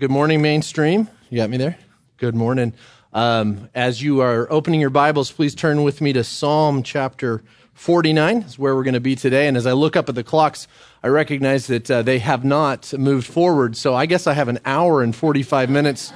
Good morning, Mainstream. You got me there? Good morning. Um, as you are opening your Bibles, please turn with me to Psalm chapter 49, is where we're going to be today. And as I look up at the clocks, I recognize that uh, they have not moved forward. So I guess I have an hour and 45 minutes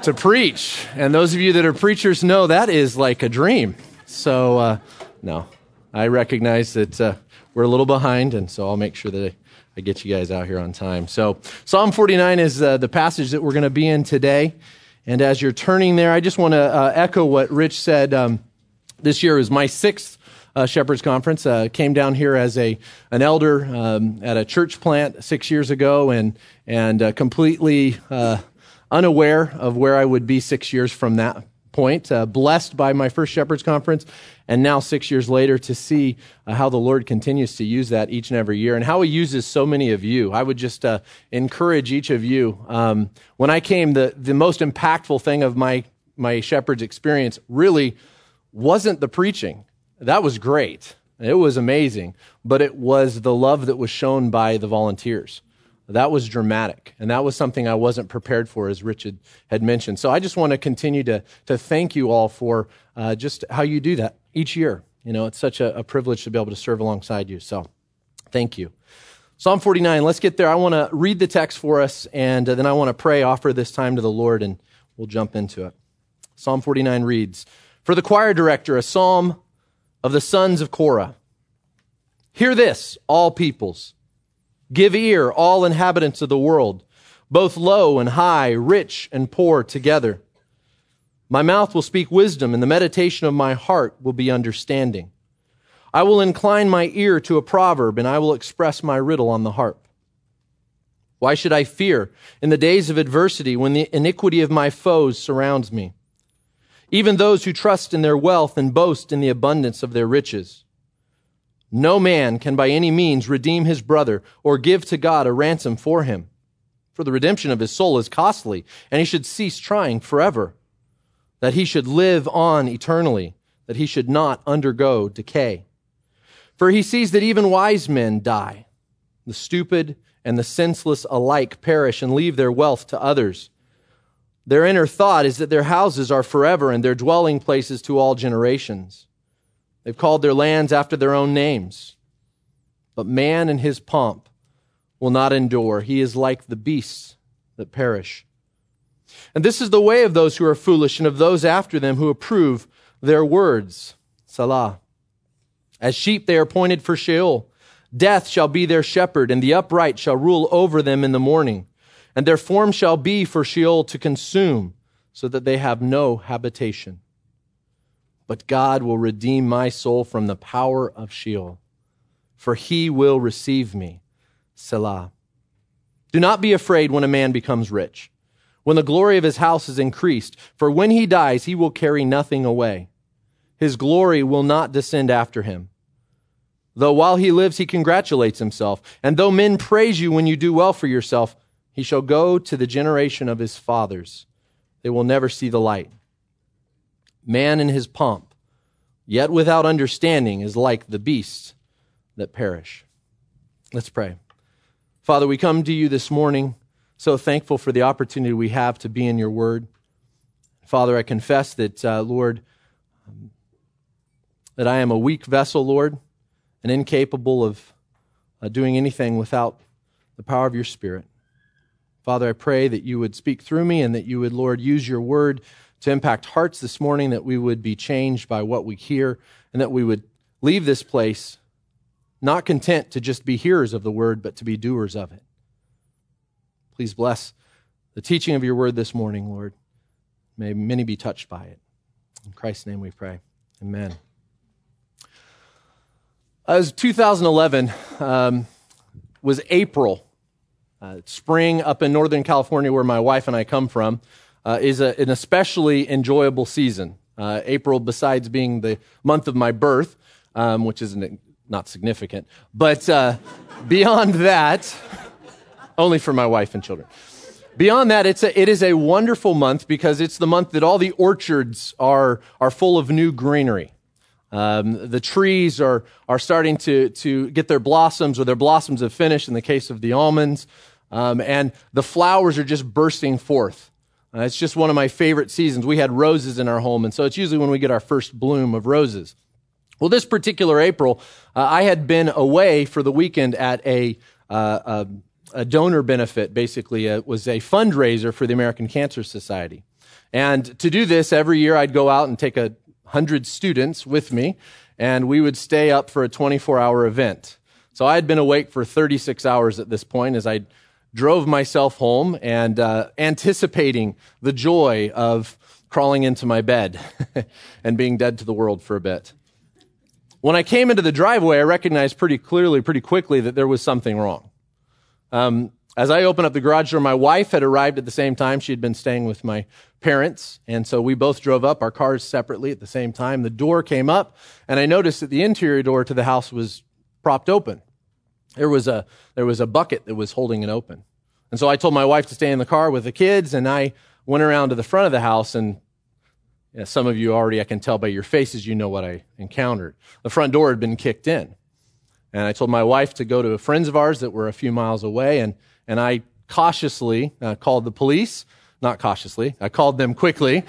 to preach. And those of you that are preachers know that is like a dream. So, uh, no, I recognize that uh, we're a little behind, and so I'll make sure that I I get you guys out here on time. So, Psalm 49 is uh, the passage that we're going to be in today. And as you're turning there, I just want to uh, echo what Rich said. Um, this year is my sixth uh, Shepherds Conference. Uh, came down here as a an elder um, at a church plant six years ago, and and uh, completely uh, unaware of where I would be six years from that point. Uh, blessed by my first Shepherds Conference, and now six years later to see uh, how the Lord continues to use that each and every year, and how He uses so many of you. I would just uh, encourage each of you. Um, when I came, the the most impactful thing of my my Shepherds experience really wasn't the preaching. That was great. It was amazing, but it was the love that was shown by the volunteers. That was dramatic. And that was something I wasn't prepared for, as Richard had mentioned. So I just want to continue to, to thank you all for uh, just how you do that each year. You know, it's such a, a privilege to be able to serve alongside you. So thank you. Psalm 49, let's get there. I want to read the text for us, and uh, then I want to pray, offer this time to the Lord, and we'll jump into it. Psalm 49 reads For the choir director, a psalm of the sons of Korah. Hear this, all peoples. Give ear, all inhabitants of the world, both low and high, rich and poor together. My mouth will speak wisdom, and the meditation of my heart will be understanding. I will incline my ear to a proverb, and I will express my riddle on the harp. Why should I fear in the days of adversity when the iniquity of my foes surrounds me? Even those who trust in their wealth and boast in the abundance of their riches. No man can by any means redeem his brother or give to God a ransom for him. For the redemption of his soul is costly, and he should cease trying forever. That he should live on eternally, that he should not undergo decay. For he sees that even wise men die. The stupid and the senseless alike perish and leave their wealth to others. Their inner thought is that their houses are forever and their dwelling places to all generations. They've called their lands after their own names. But man in his pomp will not endure. He is like the beasts that perish. And this is the way of those who are foolish and of those after them who approve their words. Selah. As sheep they are pointed for Sheol. Death shall be their shepherd, and the upright shall rule over them in the morning. And their form shall be for Sheol to consume, so that they have no habitation but God will redeem my soul from the power of Sheol, for he will receive me. Selah. Do not be afraid when a man becomes rich, when the glory of his house is increased, for when he dies, he will carry nothing away. His glory will not descend after him. Though while he lives, he congratulates himself, and though men praise you when you do well for yourself, he shall go to the generation of his fathers. They will never see the light man in his pomp, yet without understanding, is like the beasts that perish. Let's pray. Father, we come to you this morning so thankful for the opportunity we have to be in your word. Father, I confess that, uh, Lord, that I am a weak vessel, Lord, and incapable of uh, doing anything without the power of your Spirit. Father, I pray that you would speak through me and that you would, Lord, use your word to impact hearts this morning, that we would be changed by what we hear, and that we would leave this place not content to just be hearers of the word, but to be doers of it. Please bless the teaching of your word this morning, Lord. May many be touched by it. In Christ's name we pray. Amen. As 2011 um, was April, uh, spring up in Northern California, where my wife and I come from uh, is a, an especially enjoyable season. Uh, April, besides being the month of my birth, um, which is not significant, but uh, beyond that, only for my wife and children. Beyond that, it's a, it is a wonderful month because it's the month that all the orchards are, are full of new greenery. Um, the trees are, are starting to, to get their blossoms, or their blossoms have finished in the case of the almonds. Um, and the flowers are just bursting forth. Uh, it's just one of my favorite seasons. We had roses in our home, and so it's usually when we get our first bloom of roses. Well, this particular April, uh, I had been away for the weekend at a, uh, a, a, donor benefit, basically. It was a fundraiser for the American Cancer Society. And to do this, every year I'd go out and take a hundred students with me, and we would stay up for a 24 hour event. So I had been awake for 36 hours at this point as I drove myself home and uh, anticipating the joy of crawling into my bed and being dead to the world for a bit. When I came into the driveway, I recognized pretty clearly, pretty quickly, that there was something wrong. Um, as I opened up the garage door, my wife had arrived at the same time. She had been staying with my parents, and so we both drove up our cars separately at the same time. The door came up, and I noticed that the interior door to the house was propped open. There was a there was a bucket that was holding it open, and so I told my wife to stay in the car with the kids, and I went around to the front of the house and some of you already, I can tell by your faces, you know what I encountered. The front door had been kicked in. And I told my wife to go to a friends of ours that were a few miles away, and, and I cautiously uh, called the police. Not cautiously, I called them quickly.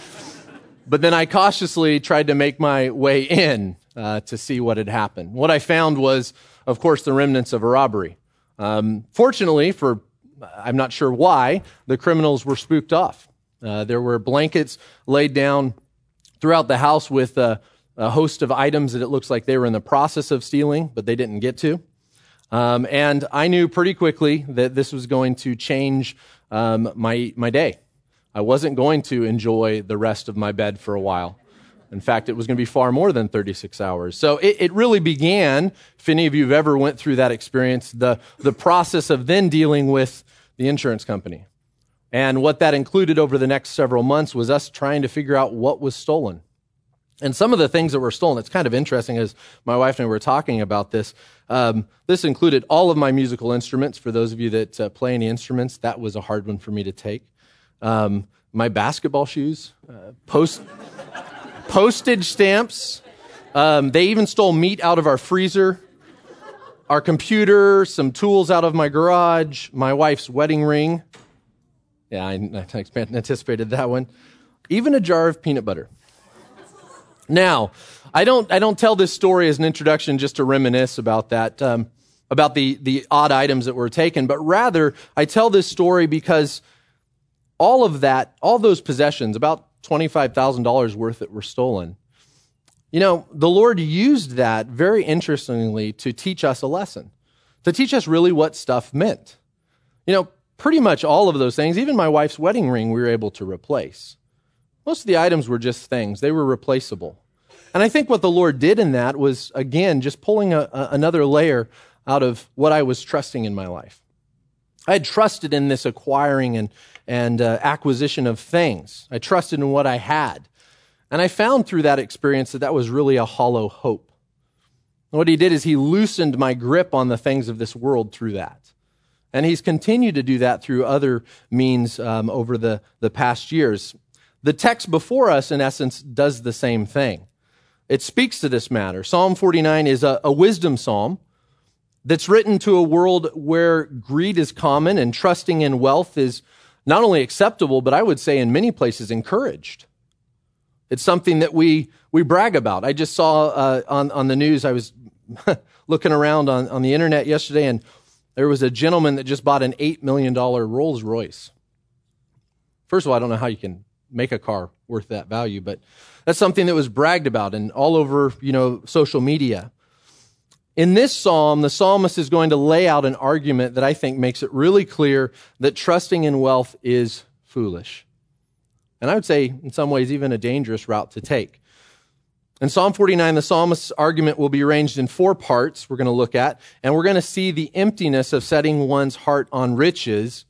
but then I cautiously tried to make my way in uh, to see what had happened. What I found was, of course, the remnants of a robbery. Um, fortunately, for I'm not sure why, the criminals were spooked off. Uh, there were blankets laid down throughout the house with a, a, host of items that it looks like they were in the process of stealing, but they didn't get to. Um, and I knew pretty quickly that this was going to change um, my, my day. I wasn't going to enjoy the rest of my bed for a while. In fact, it was going to be far more than 36 hours. So it, it really began, if any of you have ever went through that experience, the, the process of then dealing with the insurance company. And what that included over the next several months was us trying to figure out what was stolen. And some of the things that were stolen, it's kind of interesting as my wife and I were talking about this. Um, this included all of my musical instruments. For those of you that uh, play any instruments, that was a hard one for me to take. Um, my basketball shoes, uh, post, postage stamps. Um, they even stole meat out of our freezer, our computer, some tools out of my garage, my wife's wedding ring. Yeah, I, I anticipated that one. Even a jar of peanut butter. Now, I don't, I don't tell this story as an introduction just to reminisce about that, um, about the, the odd items that were taken, but rather I tell this story because all of that, all those possessions, about $25,000 worth that were stolen, you know, the Lord used that very interestingly to teach us a lesson, to teach us really what stuff meant. You know, pretty much all of those things, even my wife's wedding ring, we were able to replace. Most of the items were just things, they were replaceable. And I think what the Lord did in that was, again, just pulling a, a, another layer out of what I was trusting in my life. I had trusted in this acquiring and, and uh, acquisition of things. I trusted in what I had. And I found through that experience that that was really a hollow hope. And what he did is he loosened my grip on the things of this world through that. And he's continued to do that through other means um, over the, the past years. The text before us, in essence, does the same thing. It speaks to this matter. Psalm 49 is a, a wisdom psalm that's written to a world where greed is common and trusting in wealth is not only acceptable, but I would say in many places encouraged. It's something that we, we brag about. I just saw uh, on, on the news, I was looking around on, on the internet yesterday, and there was a gentleman that just bought an $8 million Rolls Royce. First of all, I don't know how you can make a car worth that value, but that's something that was bragged about and all over, you know, social media. In this psalm, the psalmist is going to lay out an argument that I think makes it really clear that trusting in wealth is foolish. And I would say, in some ways, even a dangerous route to take. In Psalm 49, the psalmist's argument will be arranged in four parts we're going to look at, and we're going to see the emptiness of setting one's heart on riches,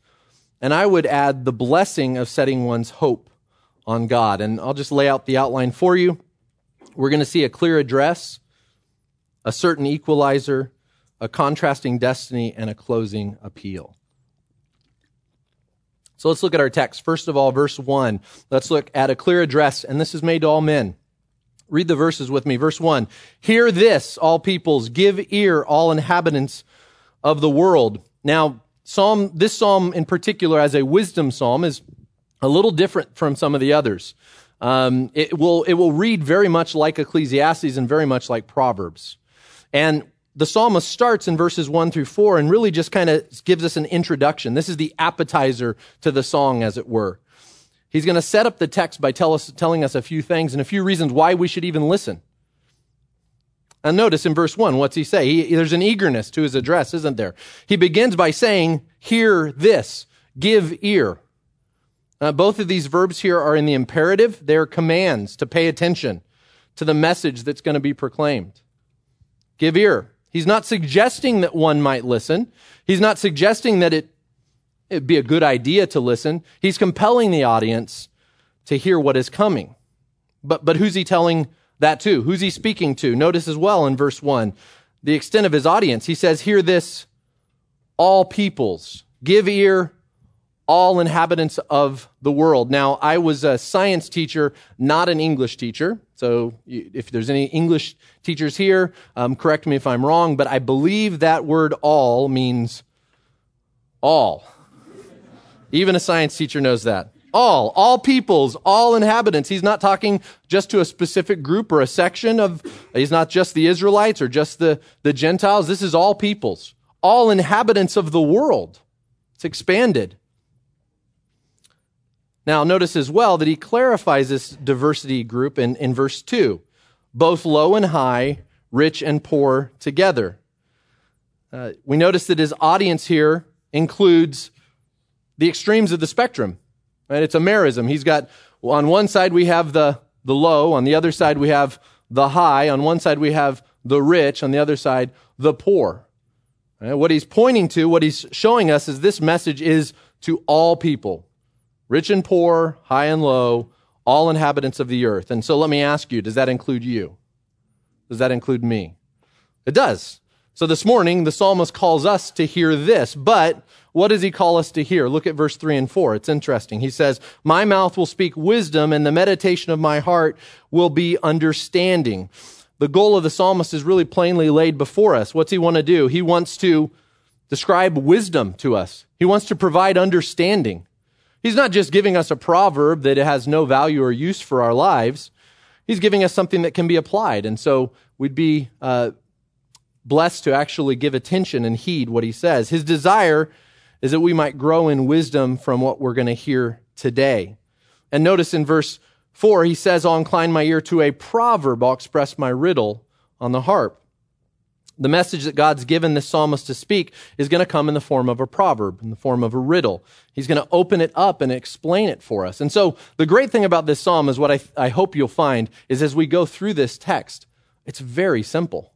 and I would add the blessing of setting one's hope on God. And I'll just lay out the outline for you. We're going to see a clear address, a certain equalizer, a contrasting destiny, and a closing appeal. So let's look at our text. First of all, verse 1. Let's look at a clear address, and this is made to all men. Read the verses with me. Verse 1 Hear this, all peoples, give ear, all inhabitants of the world. Now, Psalm, this psalm in particular, as a wisdom psalm, is a little different from some of the others. Um, it will it will read very much like Ecclesiastes and very much like Proverbs. And the psalmist starts in verses one through four and really just kind of gives us an introduction. This is the appetizer to the song, as it were. He's going to set up the text by tell us, telling us a few things and a few reasons why we should even listen. And notice in verse 1, what's he say? He, there's an eagerness to his address, isn't there? He begins by saying, Hear this, give ear. Uh, both of these verbs here are in the imperative. They're commands to pay attention to the message that's going to be proclaimed. Give ear. He's not suggesting that one might listen. He's not suggesting that it, it'd be a good idea to listen. He's compelling the audience to hear what is coming. But, but who's he telling that to? Who's he speaking to? Notice as well in verse 1 the extent of his audience. He says, Hear this, all peoples. Give ear, all inhabitants of the world. Now, I was a science teacher, not an English teacher. So if there's any English teachers here, um, correct me if I'm wrong, but I believe that word all means all. Even a science teacher knows that. All, all peoples, all inhabitants. He's not talking just to a specific group or a section of, he's not just the Israelites or just the, the Gentiles. This is all peoples, all inhabitants of the world. It's expanded. Now, notice as well that he clarifies this diversity group in, in verse 2 both low and high, rich and poor together. Uh, we notice that his audience here includes the extremes of the spectrum. Right? It's a merism. He's got, on one side, we have the, the low, on the other side, we have the high, on one side, we have the rich, on the other side, the poor. Right? What he's pointing to, what he's showing us, is this message is to all people rich and poor, high and low, all inhabitants of the earth. And so let me ask you, does that include you? Does that include me? It does. So this morning, the psalmist calls us to hear this, but what does he call us to hear? Look at verse 3 and 4. It's interesting. He says, My mouth will speak wisdom, and the meditation of my heart will be understanding. The goal of the psalmist is really plainly laid before us. What's he want to do? He wants to describe wisdom to us, he wants to provide understanding. He's not just giving us a proverb that has no value or use for our lives. He's giving us something that can be applied. And so we'd be uh, blessed to actually give attention and heed what he says. His desire is that we might grow in wisdom from what we're going to hear today. And notice in verse 4, he says, I'll incline my ear to a proverb, I'll express my riddle on the harp the message that God's given the psalmist to speak is going to come in the form of a proverb, in the form of a riddle. He's going to open it up and explain it for us. And so the great thing about this psalm is what I, I hope you'll find is as we go through this text, it's very simple.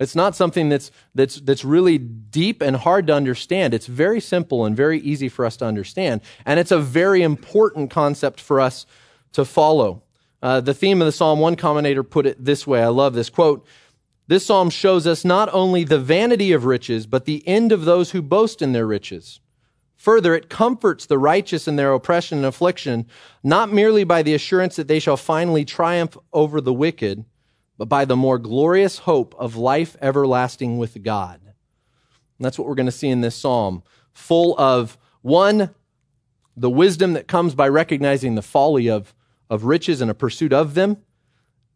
It's not something that's, that's, that's really deep and hard to understand. It's very simple and very easy for us to understand. And it's a very important concept for us to follow. Uh, the theme of the psalm, one commentator put it this way. I love this quote. This psalm shows us not only the vanity of riches, but the end of those who boast in their riches. Further, it comforts the righteous in their oppression and affliction, not merely by the assurance that they shall finally triumph over the wicked, but by the more glorious hope of life everlasting with God. And that's what we're going to see in this psalm, full of one, the wisdom that comes by recognizing the folly of, of riches and a pursuit of them,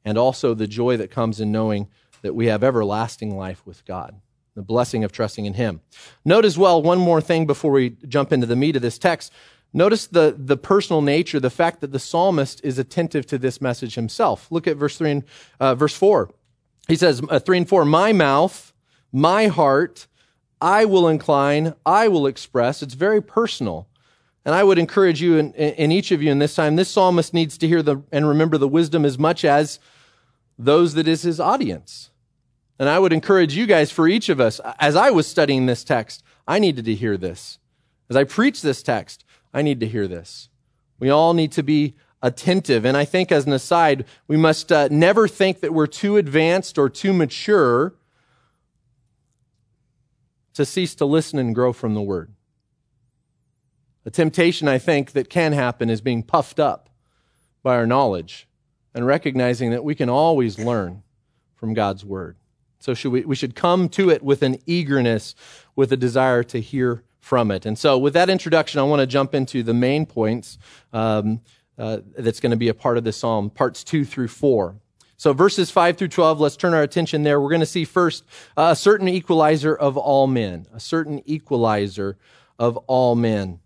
and also the joy that comes in knowing that we have everlasting life with God, the blessing of trusting in Him. Note as well one more thing before we jump into the meat of this text. Notice the, the personal nature, the fact that the psalmist is attentive to this message himself. Look at verse three and uh, verse four. He says, uh, three and four, my mouth, my heart, I will incline, I will express. It's very personal. And I would encourage you and, and each of you in this time, this psalmist needs to hear the, and remember the wisdom as much as those that is his audience. And I would encourage you guys, for each of us, as I was studying this text, I needed to hear this. As I preach this text, I need to hear this. We all need to be attentive. And I think, as an aside, we must uh, never think that we're too advanced or too mature to cease to listen and grow from the word. A temptation, I think, that can happen is being puffed up by our knowledge and recognizing that we can always learn from God's word. So should we, we should come to it with an eagerness, with a desire to hear from it. And so, with that introduction, I want to jump into the main points um, uh, that's going to be a part of the psalm, parts two through four. So, verses 5 through 12, let's turn our attention there. We're going to see first uh, a certain equalizer of all men, a certain equalizer of all men.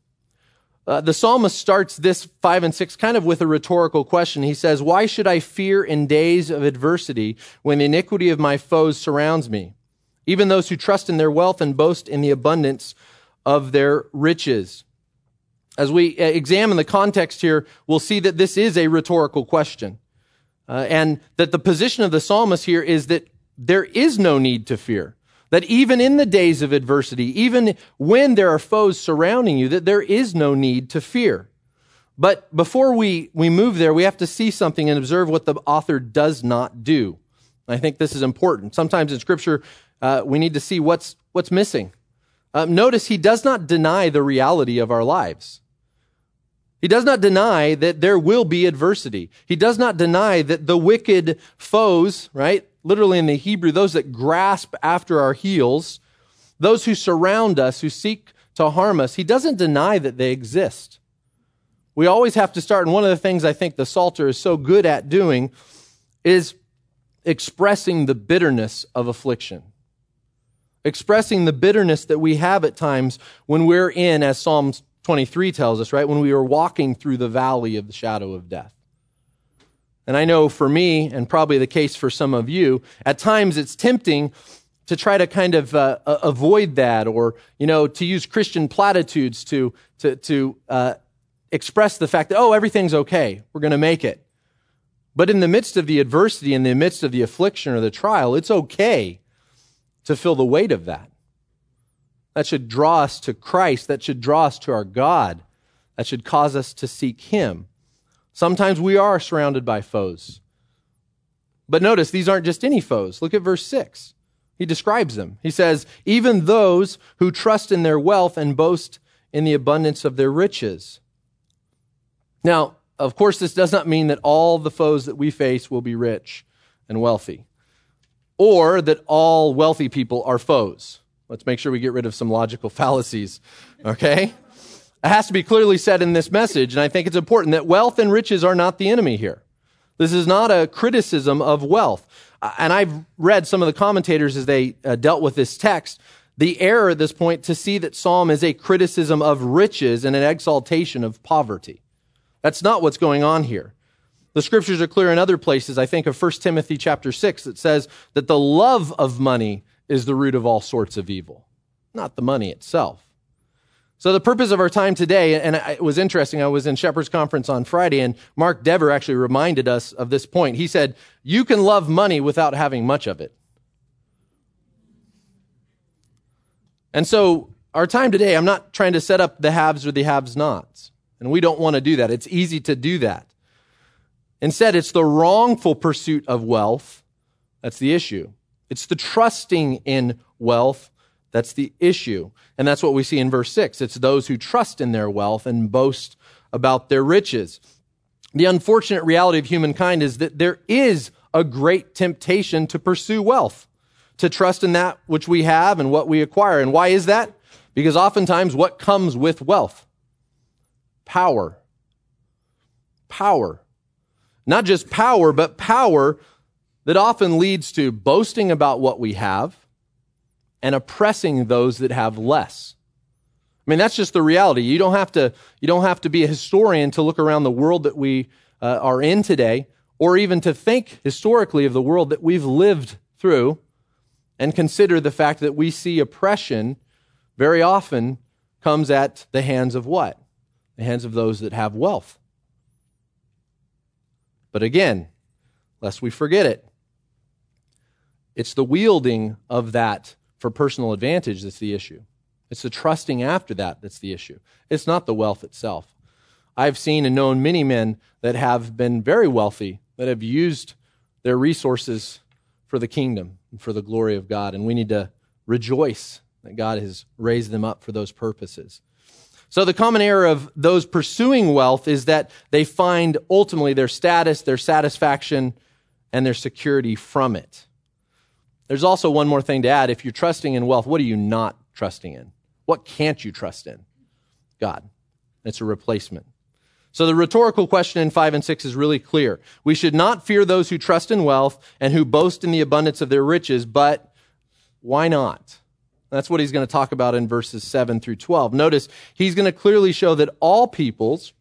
Uh, the psalmist starts this 5 and 6 kind of with a rhetorical question. He says, Why should I fear in days of adversity when the iniquity of my foes surrounds me? Even those who trust in their wealth and boast in the abundance of their riches. As we uh, examine the context here, we'll see that this is a rhetorical question. Uh, and that the position of the psalmist here is that there is no need to fear. That even in the days of adversity, even when there are foes surrounding you, that there is no need to fear. But before we, we move there, we have to see something and observe what the author does not do. I think this is important. Sometimes in scripture, uh, we need to see what's, what's missing. Uh, notice he does not deny the reality of our lives. He does not deny that there will be adversity. He does not deny that the wicked foes, right? Literally in the Hebrew, those that grasp after our heels, those who surround us, who seek to harm us, he doesn't deny that they exist. We always have to start, and one of the things I think the Psalter is so good at doing is expressing the bitterness of affliction. Expressing the bitterness that we have at times when we're in, as Psalms 23 tells us, right? When we are walking through the valley of the shadow of death. And I know for me, and probably the case for some of you, at times it's tempting to try to kind of uh, avoid that or, you know, to use Christian platitudes to, to, to uh, express the fact that, oh, everything's okay. We're going to make it. But in the midst of the adversity, in the midst of the affliction or the trial, it's okay to feel the weight of that. That should draw us to Christ. That should draw us to our God. That should cause us to seek Him. Sometimes we are surrounded by foes. But notice, these aren't just any foes. Look at verse 6. He describes them. He says, even those who trust in their wealth and boast in the abundance of their riches. Now, of course, this does not mean that all the foes that we face will be rich and wealthy, or that all wealthy people are foes. Let's make sure we get rid of some logical fallacies, okay? It has to be clearly said in this message, and I think it's important that wealth and riches are not the enemy here. This is not a criticism of wealth. Uh, and I've read some of the commentators as they uh, dealt with this text, the error at this point to see that Psalm is a criticism of riches and an exaltation of poverty. That's not what's going on here. The scriptures are clear in other places. I think of 1 Timothy chapter 6 that says that the love of money is the root of all sorts of evil, not the money itself. So the purpose of our time today, and it was interesting, I was in Shepherd's Conference on Friday, and Mark Dever actually reminded us of this point. He said, You can love money without having much of it. And so our time today, I'm not trying to set up the haves or the haves nots. And we don't want to do that. It's easy to do that. Instead, it's the wrongful pursuit of wealth that's the issue. It's the trusting in wealth that's the issue. And that's what we see in verse 6. It's those who trust in their wealth and boast about their riches. The unfortunate reality of humankind is that there is a great temptation to pursue wealth, to trust in that which we have and what we acquire. And why is that? Because oftentimes what comes with wealth? Power. Power. Not just power, but power that often leads to boasting about what we have and oppressing those that have less. I mean, that's just the reality. You don't have to, you don't have to be a historian to look around the world that we uh, are in today, or even to think historically of the world that we've lived through and consider the fact that we see oppression very often comes at the hands of what? The hands of those that have wealth. But again, lest we forget it, it's the wielding of that for personal advantage that's the issue. It's the trusting after that that's the issue. It's not the wealth itself. I've seen and known many men that have been very wealthy, that have used their resources for the kingdom and for the glory of God. And we need to rejoice that God has raised them up for those purposes. So the common error of those pursuing wealth is that they find ultimately their status, their satisfaction, and their security from it. There's also one more thing to add. If you're trusting in wealth, what are you not trusting in? What can't you trust in? God. It's a replacement. So the rhetorical question in 5 and 6 is really clear. We should not fear those who trust in wealth and who boast in the abundance of their riches, but why not? That's what he's going to talk about in verses 7 through 12. Notice he's going to clearly show that all peoples,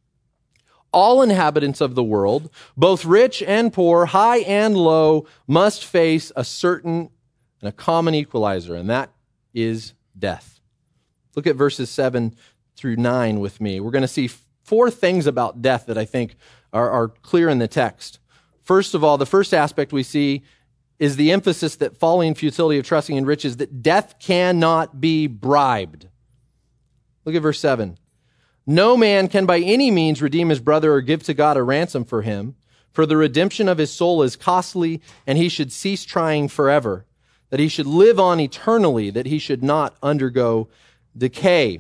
all inhabitants of the world, both rich and poor, high and low, must face a certain and a common equalizer, and that is death. Look at verses 7 through 9 with me. We're going to see four things about death that I think are, are clear in the text. First of all, the first aspect we see is the emphasis that following futility of trusting in riches, that death cannot be bribed. Look at verse 7. No man can by any means redeem his brother or give to God a ransom for him, for the redemption of his soul is costly, and he should cease trying forever, that he should live on eternally, that he should not undergo decay.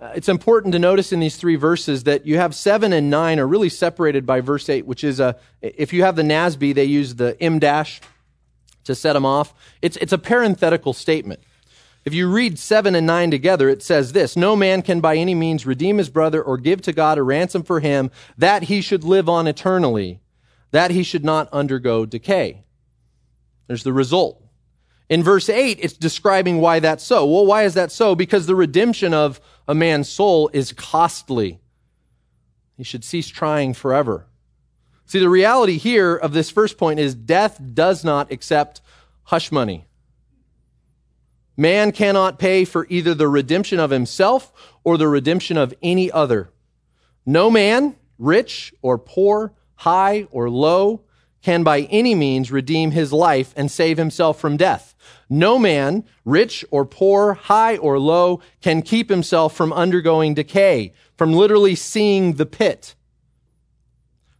Uh, it's important to notice in these three verses that you have seven and nine are really separated by verse eight, which is a, if you have the NASB, they use the em dash to set them off. It's, it's a parenthetical statement. If you read seven and nine together, it says this No man can by any means redeem his brother or give to God a ransom for him that he should live on eternally, that he should not undergo decay. There's the result. In verse 8, it's describing why that's so. Well, why is that so? Because the redemption of a man's soul is costly. He should cease trying forever. See, the reality here of this first point is death does not accept hush money. Man cannot pay for either the redemption of himself or the redemption of any other. No man, rich or poor, high or low, can by any means redeem his life and save himself from death. No man, rich or poor, high or low, can keep himself from undergoing decay, from literally seeing the pit.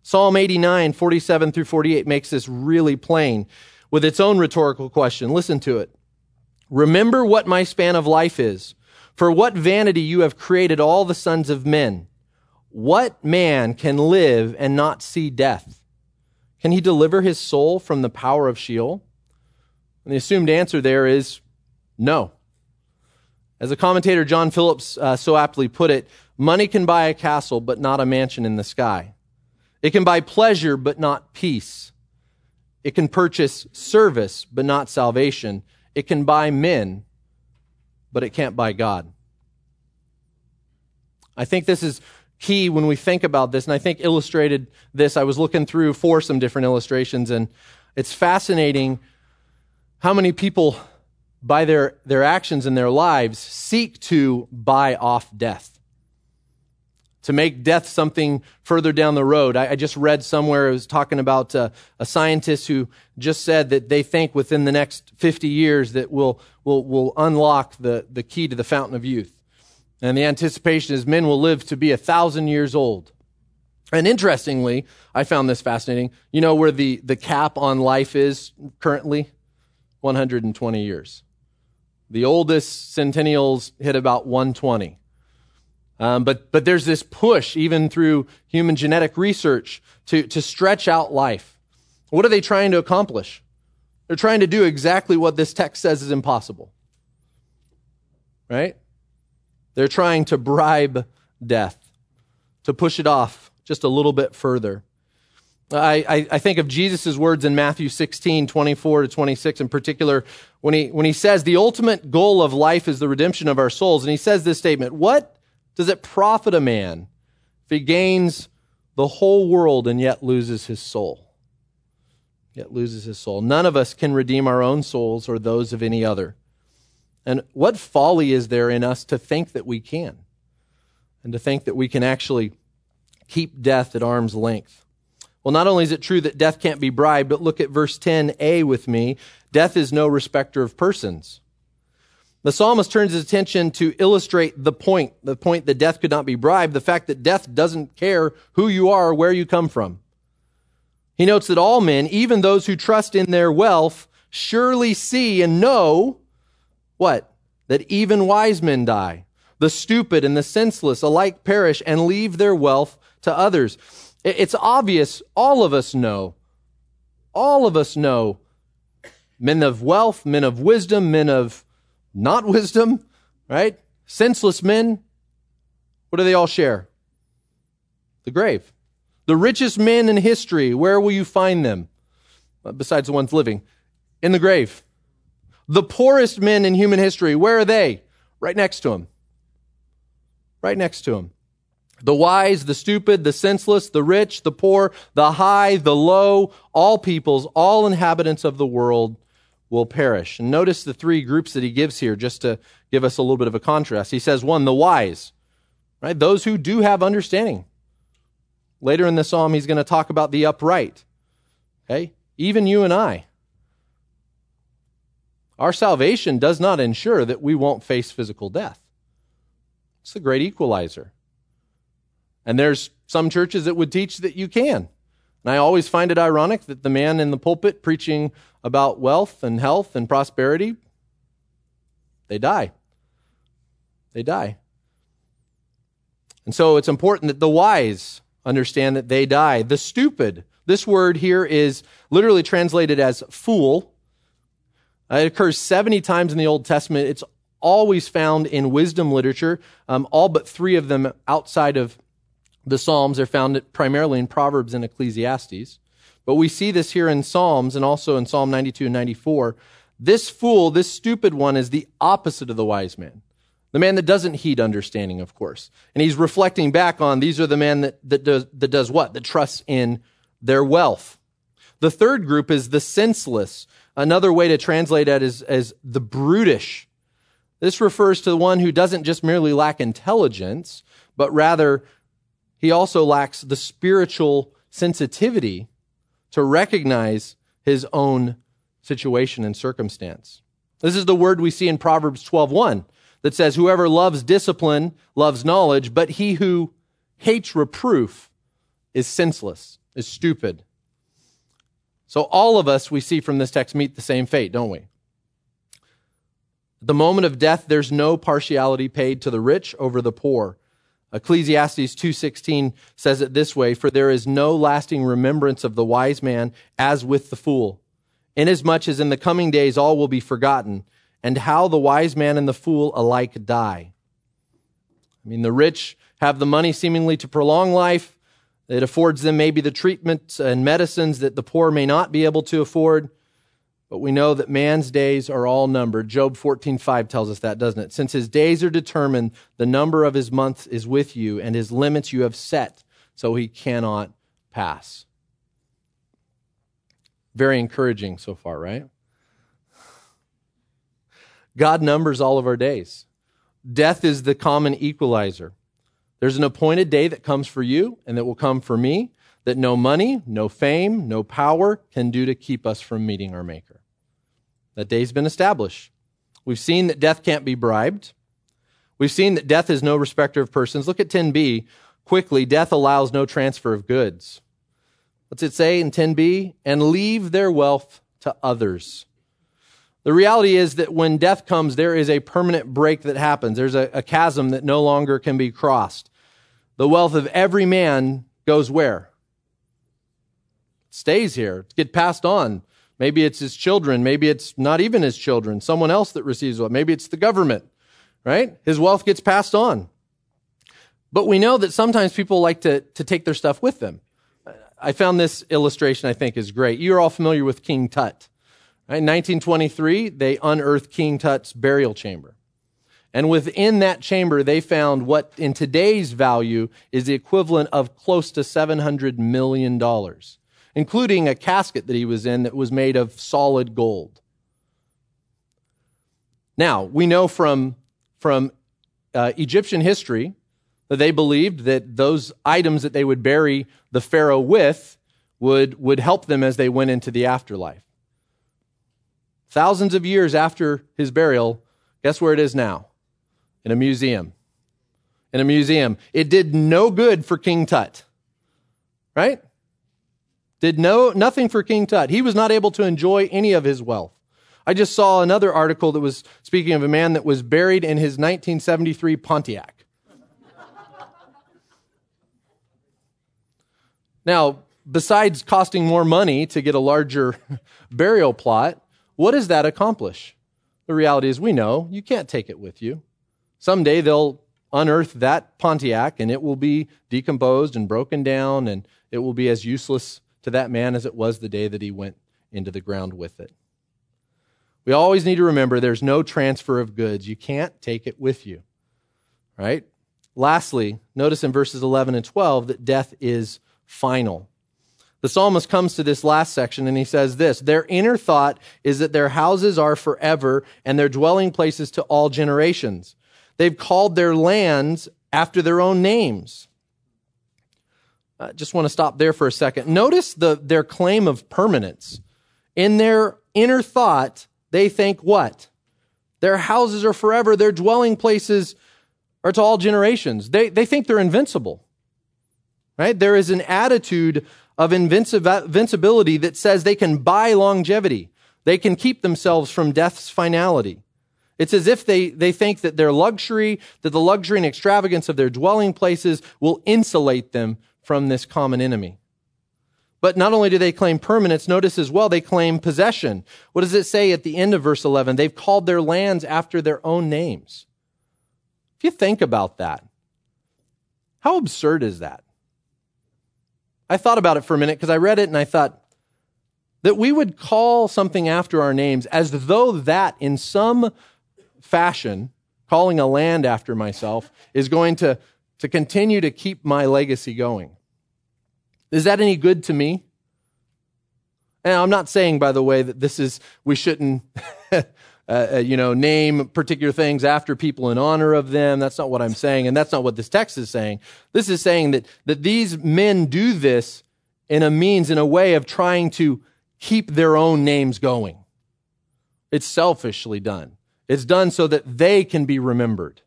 Psalm 89, 47 through 48 makes this really plain with its own rhetorical question. Listen to it. Remember what my span of life is. For what vanity you have created all the sons of men. What man can live and not see death? Can he deliver his soul from the power of Sheol? And the assumed answer there is no. As a commentator, John Phillips uh, so aptly put it, money can buy a castle, but not a mansion in the sky. It can buy pleasure, but not peace. It can purchase service, but not salvation. It can buy men, but it can't buy God. I think this is key when we think about this, and I think illustrated this. I was looking through for some different illustrations, and it's fascinating how many people, by their, their actions in their lives, seek to buy off death? To make death something further down the road. I, I just read somewhere, it was talking about uh, a scientist who just said that they think within the next 50 years that we'll, we'll, we'll unlock the, the key to the fountain of youth. And the anticipation is men will live to be a thousand years old. And interestingly, I found this fascinating. You know where the, the cap on life is currently? 120 years. The oldest centennials hit about 120. Um, but, but there's this push, even through human genetic research, to, to stretch out life. What are they trying to accomplish? They're trying to do exactly what this text says is impossible. Right? They're trying to bribe death, to push it off just a little bit further. I, I, I think of Jesus' words in Matthew 16, 24 to 26 in particular, when he, when he says the ultimate goal of life is the redemption of our souls. And he says this statement, what does it profit a man if he gains the whole world and yet loses his soul? Yet loses his soul. None of us can redeem our own souls or those of any other. And what folly is there in us to think that we can? And to think that we can actually keep death at arm's length? Well, not only is it true that death can't be bribed, but look at verse 10a with me. Death is no respecter of persons. The psalmist turns his attention to illustrate the point, the point that death could not be bribed, the fact that death doesn't care who you are or where you come from. He notes that all men, even those who trust in their wealth, surely see and know what? That even wise men die. The stupid and the senseless alike perish and leave their wealth to others. It's obvious, all of us know, all of us know men of wealth, men of wisdom, men of not wisdom, right? Senseless men, what do they all share? The grave. The richest men in history, where will you find them? Uh, besides the ones living, in the grave. The poorest men in human history, where are they? Right next to him. Right next to him. The wise, the stupid, the senseless, the rich, the poor, the high, the low, all peoples, all inhabitants of the world will perish. And notice the three groups that he gives here just to give us a little bit of a contrast. He says, one, the wise, right? Those who do have understanding. Later in the psalm, he's going to talk about the upright. Okay? Even you and I. Our salvation does not ensure that we won't face physical death. It's the great equalizer. And there's some churches that would teach that you can. And I always find it ironic that the man in the pulpit preaching about wealth and health and prosperity, they die. They die. And so it's important that the wise understand that they die. The stupid, this word here is literally translated as fool. It occurs 70 times in the Old Testament. It's always found in wisdom literature, um, all but three of them outside of the Psalms. They're found primarily in Proverbs and Ecclesiastes. But we see this here in Psalms and also in Psalm 92 and 94. This fool, this stupid one, is the opposite of the wise man. The man that doesn't heed understanding, of course. And he's reflecting back on these are the man that, that, does, that does what? That trusts in their wealth. The third group is the senseless. Another way to translate that is as the brutish. This refers to the one who doesn't just merely lack intelligence, but rather he also lacks the spiritual sensitivity to recognize his own situation and circumstance. This is the word we see in Proverbs 12:1 that says whoever loves discipline loves knowledge, but he who hates reproof is senseless, is stupid. So all of us we see from this text meet the same fate, don't we? At the moment of death there's no partiality paid to the rich over the poor Ecclesiastes 2:16 says it this way, for there is no lasting remembrance of the wise man as with the fool. Inasmuch as in the coming days all will be forgotten, and how the wise man and the fool alike die. I mean, the rich have the money seemingly to prolong life. It affords them maybe the treatments and medicines that the poor may not be able to afford. But we know that man's days are all numbered. Job 14:5 tells us that, doesn't it? Since his days are determined, the number of his months is with you, and his limits you have set, so he cannot pass. Very encouraging so far, right? God numbers all of our days. Death is the common equalizer. There's an appointed day that comes for you and that will come for me that no money, no fame, no power can do to keep us from meeting our Maker. That day's been established. We've seen that death can't be bribed. We've seen that death is no respecter of persons. Look at 10b. Quickly, death allows no transfer of goods. What's it say in 10b? And leave their wealth to others. The reality is that when death comes, there is a permanent break that happens. There's a, a chasm that no longer can be crossed. The wealth of every man goes where? Stays here. Get passed on. Maybe it's his children. Maybe it's not even his children. Someone else that receives wealth. Maybe it's the government, right? His wealth gets passed on. But we know that sometimes people like to, to take their stuff with them. I found this illustration I think is great. You're all familiar with King Tut. Right? In 1923, they unearthed King Tut's burial chamber. And within that chamber, they found what in today's value is the equivalent of close to $700 million including a casket that he was in that was made of solid gold. Now, we know from, from uh, Egyptian history that they believed that those items that they would bury the Pharaoh with would, would help them as they went into the afterlife. Thousands of years after his burial, guess where it is now? In a museum. In a museum. It did no good for King Tut, right? Did no, nothing for King Tut. He was not able to enjoy any of his wealth. I just saw another article that was speaking of a man that was buried in his 1973 Pontiac. now, besides costing more money to get a larger burial plot, what does that accomplish? The reality is, we know you can't take it with you. Someday they'll unearth that Pontiac and it will be decomposed and broken down and it will be as useless to that man as it was the day that he went into the ground with it. We always need to remember there's no transfer of goods. You can't take it with you. Right? Lastly, notice in verses 11 and 12 that death is final. The psalmist comes to this last section and he says this Their inner thought is that their houses are forever and their dwelling places to all generations. They've called their lands after their own names. I just want to stop there for a second. Notice the, their claim of permanence. In their inner thought, they think what? Their houses are forever, their dwelling places are to all generations. They, they think they're invincible. Right? There is an attitude of invincibility that says they can buy longevity. They can keep themselves from death's finality. It's as if they, they think that their luxury, that the luxury and extravagance of their dwelling places will insulate them from this common enemy. But not only do they claim permanence, notice as well they claim possession. What does it say at the end of verse 11? They've called their lands after their own names. If you think about that, how absurd is that? I thought about it for a minute because I read it and I thought that we would call something after our names as though that in some fashion, calling a land after myself, is going to, to continue to keep my legacy going. Is that any good to me? And I'm not saying, by the way, that this is, we shouldn't, uh, uh, you know, name particular things after people in honor of them. That's not what I'm saying. And that's not what this text is saying. This is saying that, that these men do this in a means, in a way of trying to keep their own names going. It's selfishly done. It's done so that they can be remembered.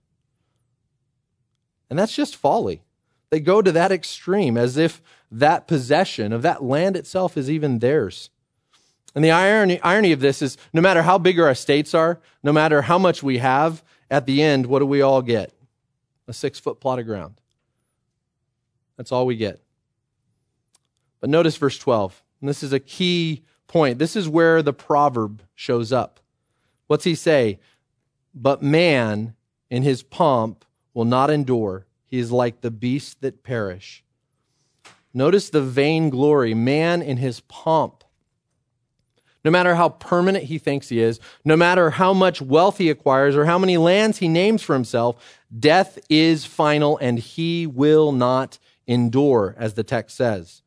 And that's just folly. They go to that extreme as if that possession of that land itself is even theirs. And the irony, irony of this is no matter how big our estates are, no matter how much we have, at the end, what do we all get? A six foot plot of ground. That's all we get. But notice verse 12. And this is a key point. This is where the proverb shows up. What's he say? But man in his pomp will not endure. He is like the beasts that perish. Notice the vainglory. Man in his pomp. No matter how permanent he thinks he is, no matter how much wealth he acquires or how many lands he names for himself, death is final and he will not endure, as the text says.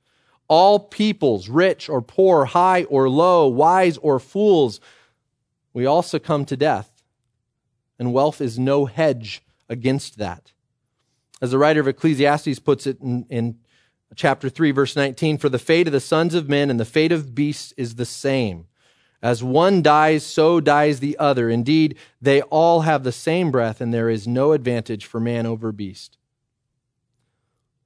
All peoples, rich or poor, high or low, wise or fools, we all succumb to death and wealth is no hedge against that. As the writer of Ecclesiastes puts it in, in chapter 3, verse 19, for the fate of the sons of men and the fate of beasts is the same. As one dies, so dies the other. Indeed, they all have the same breath, and there is no advantage for man over beast.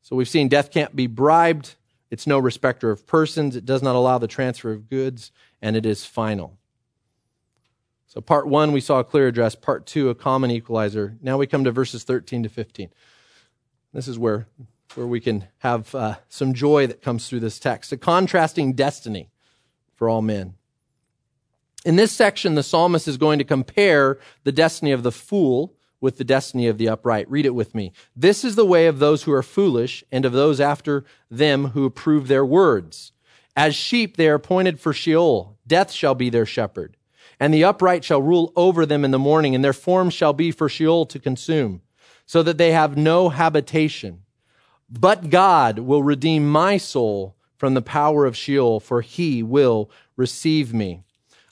So we've seen death can't be bribed. It's no respecter of persons. It does not allow the transfer of goods, and it is final. So, part one, we saw a clear address. Part two, a common equalizer. Now we come to verses 13 to 15. This is where, where we can have uh, some joy that comes through this text. A contrasting destiny for all men. In this section, the psalmist is going to compare the destiny of the fool with the destiny of the upright. Read it with me. This is the way of those who are foolish and of those after them who approve their words. As sheep, they are appointed for Sheol. Death shall be their shepherd and the upright shall rule over them in the morning, and their form shall be for Sheol to consume, so that they have no habitation. But God will redeem my soul from the power of Sheol, for he will receive me.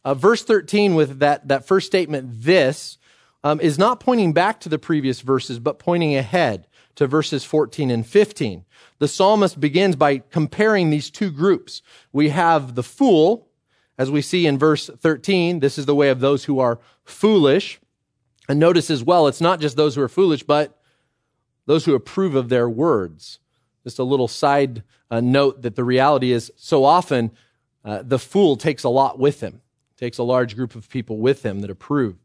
Uh, verse 13, with that, that first statement, this, um, is not pointing back to the previous verses, but pointing ahead to verses 14 and 15. The psalmist begins by comparing these two groups. We have the fool, as we see in verse 13, this is the way of those who are foolish. And notice as well, it's not just those who are foolish, but those who approve of their words. Just a little side uh, note that the reality is so often uh, the fool takes a lot with him, takes a large group of people with him that approve.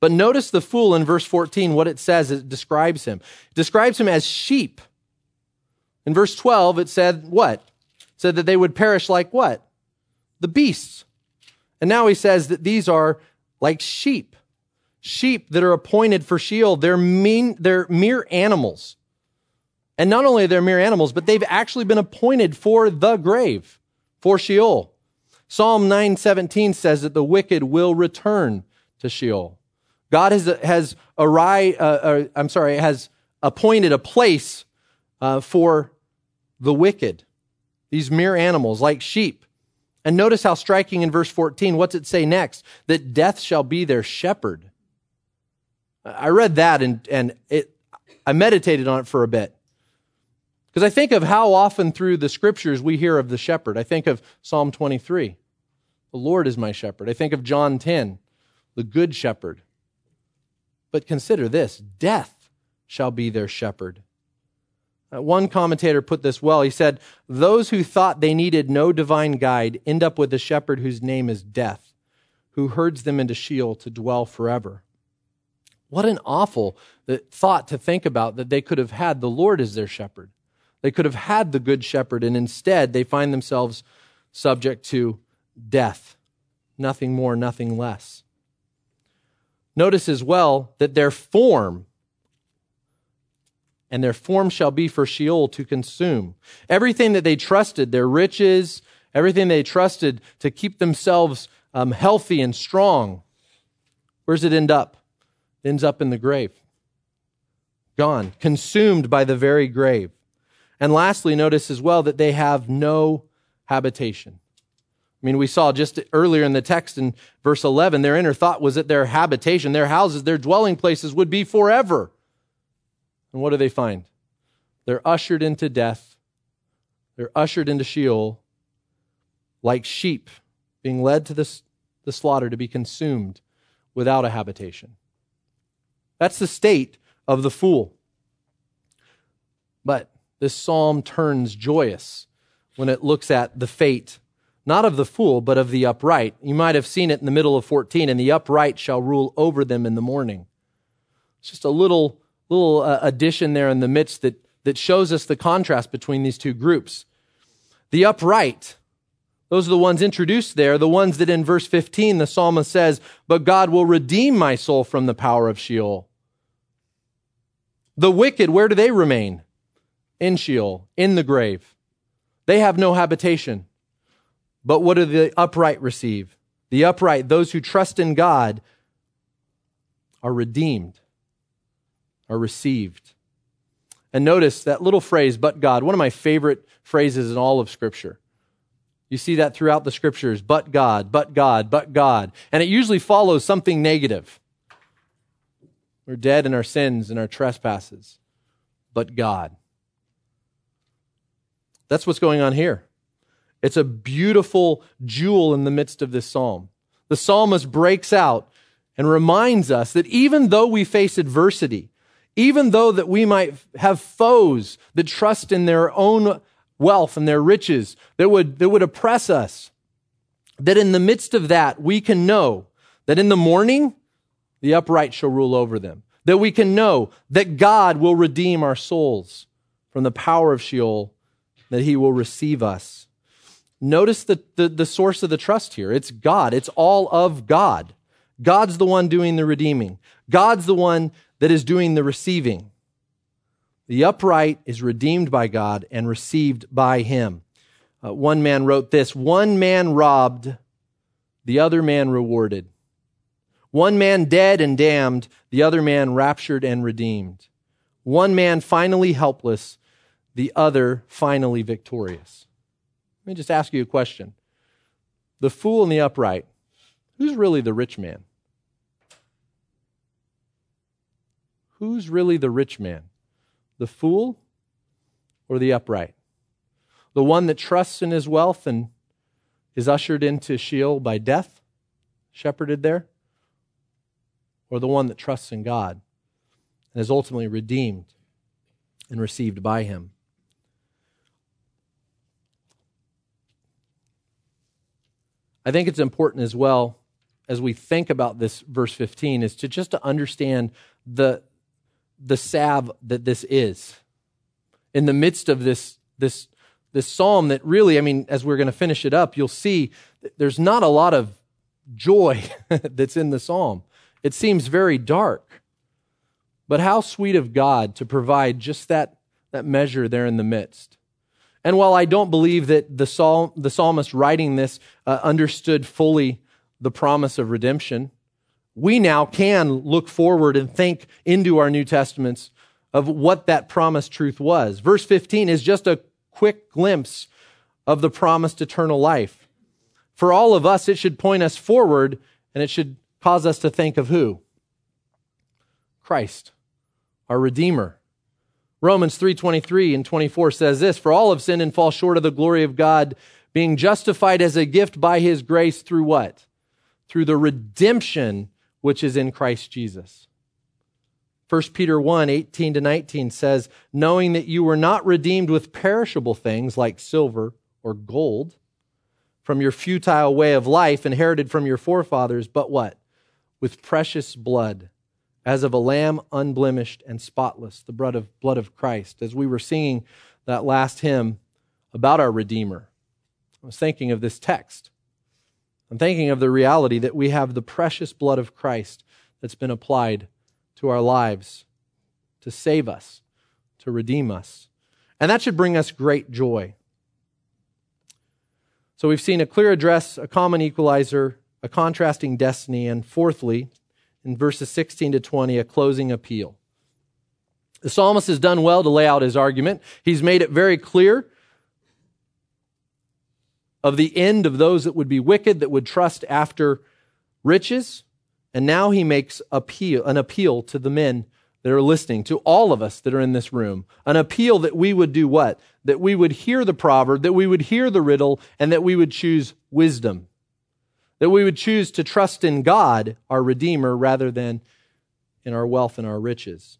But notice the fool in verse 14, what it says, it describes him. It describes him as sheep. In verse 12, it said what? It said that they would perish like what? The beasts. And now he says that these are like sheep. Sheep that are appointed for Sheol. They're mean, they're mere animals. And not only are they mere animals, but they've actually been appointed for the grave, for Sheol. Psalm 9:17 says that the wicked will return to Sheol. God has has arri- uh, uh, I'm sorry, has appointed a place uh, for the wicked, these mere animals like sheep. And notice how striking in verse 14. What's it say next? That death shall be their shepherd. I read that and, and it, I meditated on it for a bit. Because I think of how often through the scriptures we hear of the shepherd. I think of Psalm 23. The Lord is my shepherd. I think of John 10, the good shepherd. But consider this death shall be their shepherd. Uh, one commentator put this well. He said, Those who thought they needed no divine guide end up with a shepherd whose name is death, who herds them into Sheol to dwell forever. What an awful thought to think about that they could have had the Lord as their shepherd. They could have had the good shepherd, and instead they find themselves subject to death. Nothing more, nothing less. Notice as well that their form, and their form shall be for Sheol to consume. Everything that they trusted, their riches, everything they trusted to keep themselves um, healthy and strong, where does it end up? Ends up in the grave. Gone, consumed by the very grave. And lastly, notice as well that they have no habitation. I mean, we saw just earlier in the text in verse 11, their inner thought was that their habitation, their houses, their dwelling places would be forever. And what do they find? They're ushered into death. They're ushered into Sheol like sheep being led to the, the slaughter to be consumed without a habitation. That's the state of the fool. But this psalm turns joyous when it looks at the fate not of the fool, but of the upright. You might have seen it in the middle of 14, and the upright shall rule over them in the morning. It's just a little, little uh, addition there in the midst that, that shows us the contrast between these two groups. The upright, those are the ones introduced there, the ones that in verse 15 the psalmist says, But God will redeem my soul from the power of Sheol. The wicked, where do they remain? In Sheol, in the grave. They have no habitation. But what do the upright receive? The upright, those who trust in God, are redeemed, are received. And notice that little phrase, but God, one of my favorite phrases in all of Scripture. You see that throughout the Scriptures, but God, but God, but God. And it usually follows something negative. We're dead in our sins and our trespasses, but God. That's what's going on here. It's a beautiful jewel in the midst of this psalm. The psalmist breaks out and reminds us that even though we face adversity, even though that we might have foes that trust in their own wealth and their riches that would, that would oppress us, that in the midst of that, we can know that in the morning, the upright shall rule over them. That we can know that God will redeem our souls from the power of Sheol, that he will receive us Notice the, the, the source of the trust here. It's God. It's all of God. God's the one doing the redeeming. God's the one that is doing the receiving. The upright is redeemed by God and received by him. Uh, one man wrote this One man robbed, the other man rewarded. One man dead and damned, the other man raptured and redeemed. One man finally helpless, the other finally victorious. Let me just ask you a question. The fool and the upright, who's really the rich man? Who's really the rich man? The fool or the upright? The one that trusts in his wealth and is ushered into Sheol by death, shepherded there? Or the one that trusts in God and is ultimately redeemed and received by him? I think it's important as well as we think about this verse 15 is to just to understand the the salve that this is in the midst of this this this psalm that really i mean as we're going to finish it up you'll see there's not a lot of joy that's in the psalm It seems very dark. But how sweet of God to provide just that, that measure there in the midst. And while I don't believe that the, psalm, the psalmist writing this uh, understood fully the promise of redemption, we now can look forward and think into our New Testaments of what that promised truth was. Verse 15 is just a quick glimpse of the promised eternal life. For all of us, it should point us forward and it should cause us to think of who? Christ, our Redeemer. Romans 3:23 and 24 says this, for all have sinned and fall short of the glory of God, being justified as a gift by his grace through what? Through the redemption which is in Christ Jesus. 1 Peter 1 18 to 19 says, Knowing that you were not redeemed with perishable things like silver or gold from your futile way of life inherited from your forefathers, but what? With precious blood, as of a lamb unblemished and spotless, the blood of, blood of Christ. As we were singing that last hymn about our Redeemer, I was thinking of this text. I'm thinking of the reality that we have the precious blood of Christ that's been applied to our lives to save us, to redeem us. And that should bring us great joy. So we've seen a clear address, a common equalizer, a contrasting destiny, and fourthly, in verses 16 to 20, a closing appeal. The psalmist has done well to lay out his argument. He's made it very clear of the end of those that would be wicked, that would trust after riches. And now he makes appeal, an appeal to the men that are listening, to all of us that are in this room. An appeal that we would do what? That we would hear the proverb, that we would hear the riddle, and that we would choose wisdom. That we would choose to trust in God, our Redeemer, rather than in our wealth and our riches.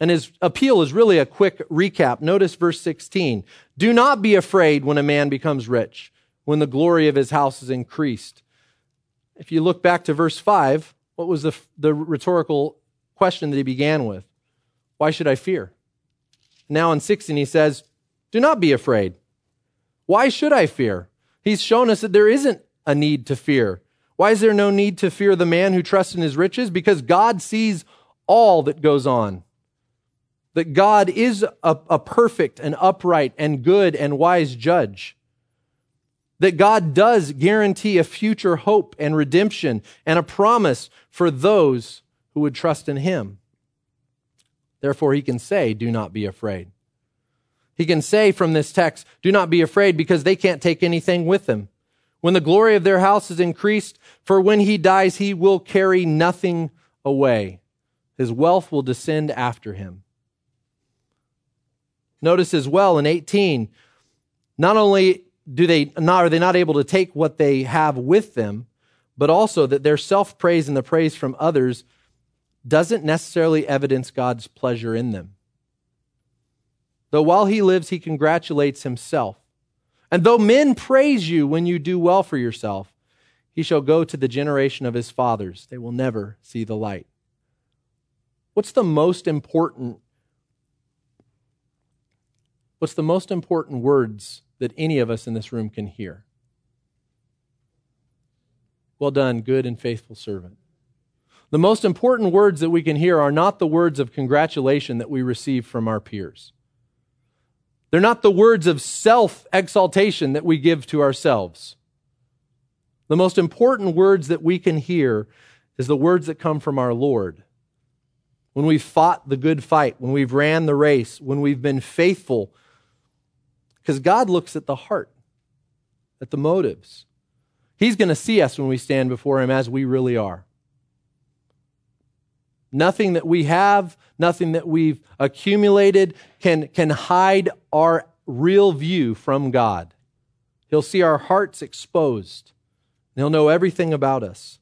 And his appeal is really a quick recap. Notice verse 16. Do not be afraid when a man becomes rich when the glory of his house is increased. If you look back to verse 5, what was the, the rhetorical question that he began with? Why should I fear? Now in 16, he says, Do not be afraid. Why should I fear? He's shown us that there isn't a need to fear. Why is there no need to fear the man who trusts in his riches? Because God sees all that goes on. That God is a, a perfect and upright and good and wise judge that God does guarantee a future hope and redemption and a promise for those who would trust in Him. Therefore, He can say, Do not be afraid. He can say from this text, Do not be afraid because they can't take anything with them. When the glory of their house is increased, for when He dies, He will carry nothing away. His wealth will descend after Him. Notice as well in 18, not only do they not are they not able to take what they have with them, but also that their self-praise and the praise from others doesn't necessarily evidence God's pleasure in them. Though while he lives, he congratulates himself. And though men praise you when you do well for yourself, he shall go to the generation of his fathers. They will never see the light. What's the most important? What's the most important words that any of us in this room can hear. Well done, good and faithful servant. The most important words that we can hear are not the words of congratulation that we receive from our peers. They're not the words of self exaltation that we give to ourselves. The most important words that we can hear is the words that come from our Lord. When we've fought the good fight, when we've ran the race, when we've been faithful because God looks at the heart, at the motives. He's going to see us when we stand before Him as we really are. Nothing that we have, nothing that we've accumulated can, can hide our real view from God. He'll see our hearts exposed, and He'll know everything about us.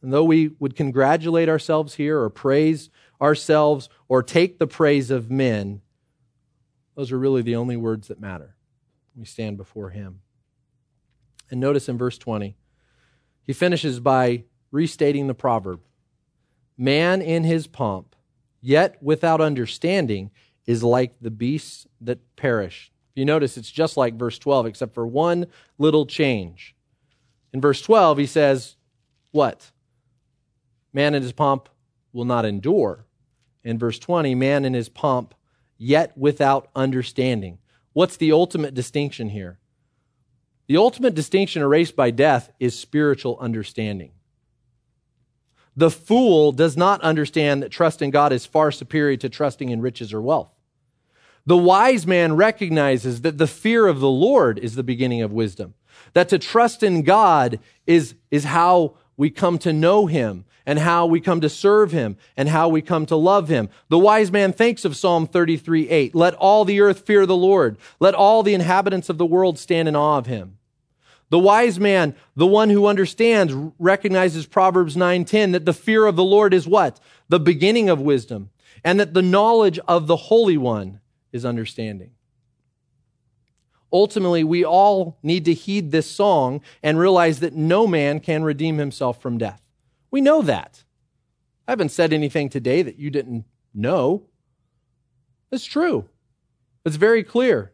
And though we would congratulate ourselves here or praise ourselves or take the praise of men, those are really the only words that matter. We stand before Him. And notice in verse 20, he finishes by restating the proverb Man in his pomp, yet without understanding, is like the beasts that perish. You notice it's just like verse 12, except for one little change. In verse 12, he says, What? Man in his pomp will not endure. In verse 20, man in his pomp, yet without understanding. What's the ultimate distinction here? The ultimate distinction erased by death is spiritual understanding. The fool does not understand that trust in God is far superior to trusting in riches or wealth. The wise man recognizes that the fear of the Lord is the beginning of wisdom, that to trust in God is, is how we come to know him and how we come to serve him and how we come to love him. The wise man thinks of Psalm 33 8. Let all the earth fear the Lord. Let all the inhabitants of the world stand in awe of him. The wise man, the one who understands, recognizes Proverbs 9:10 that the fear of the Lord is what? The beginning of wisdom, and that the knowledge of the Holy One is understanding. Ultimately, we all need to heed this song and realize that no man can redeem himself from death. We know that. I haven't said anything today that you didn't know. It's true. It's very clear.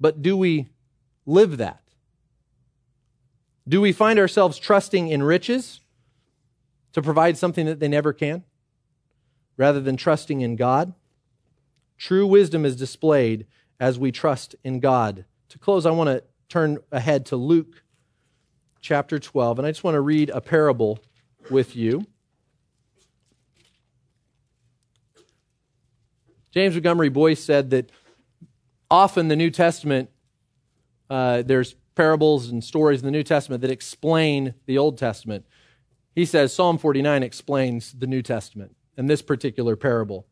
But do we live that? Do we find ourselves trusting in riches to provide something that they never can, rather than trusting in God? True wisdom is displayed as we trust in God. To close, I want to turn ahead to Luke chapter 12, and I just want to read a parable with you. James Montgomery Boice said that often the New Testament, uh, there's parables and stories in the New Testament that explain the Old Testament. He says Psalm 49 explains the New Testament and this particular parable.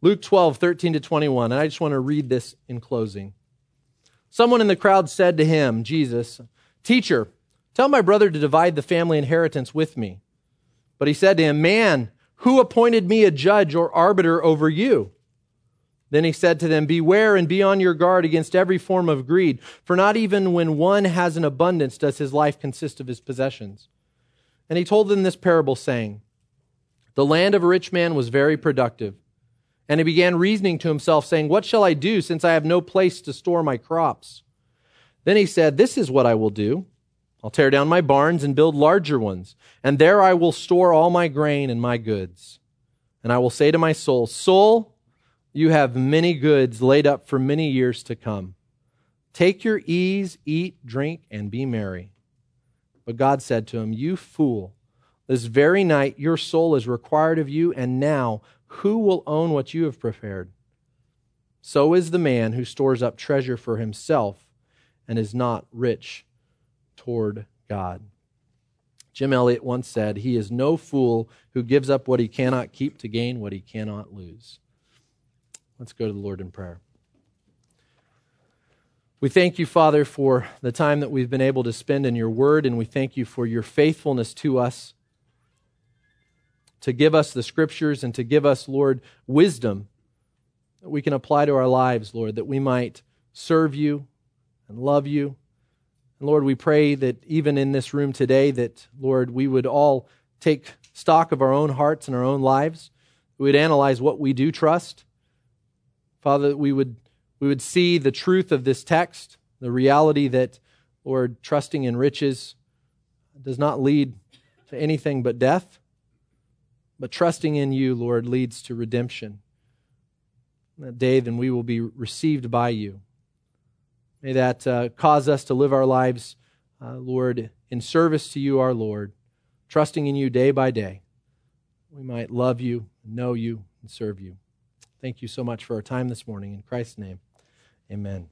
Luke 12, 13 to 21, and I just want to read this in closing. Someone in the crowd said to him, Jesus, Teacher, tell my brother to divide the family inheritance with me. But he said to him, Man, who appointed me a judge or arbiter over you? Then he said to them, Beware and be on your guard against every form of greed, for not even when one has an abundance does his life consist of his possessions. And he told them this parable, saying, The land of a rich man was very productive. And he began reasoning to himself, saying, What shall I do, since I have no place to store my crops? Then he said, This is what I will do. I'll tear down my barns and build larger ones, and there I will store all my grain and my goods. And I will say to my soul, Soul, you have many goods laid up for many years to come. Take your ease, eat, drink, and be merry. But God said to him, You fool, this very night your soul is required of you, and now who will own what you have prepared? So is the man who stores up treasure for himself and is not rich toward God. Jim Elliot once said, He is no fool who gives up what he cannot keep to gain what he cannot lose. Let's go to the Lord in prayer. We thank you, Father, for the time that we've been able to spend in your word, and we thank you for your faithfulness to us, to give us the scriptures and to give us, Lord, wisdom that we can apply to our lives, Lord, that we might serve you and love you And Lord, we pray that even in this room today, that, Lord, we would all take stock of our own hearts and our own lives. We would analyze what we do trust. Father, we would, we would see the truth of this text, the reality that, Lord, trusting in riches does not lead to anything but death, but trusting in you, Lord, leads to redemption. That day, then we will be received by you. May that uh, cause us to live our lives, uh, Lord, in service to you, our Lord, trusting in you day by day. We might love you, know you, and serve you. Thank you so much for our time this morning. In Christ's name, amen.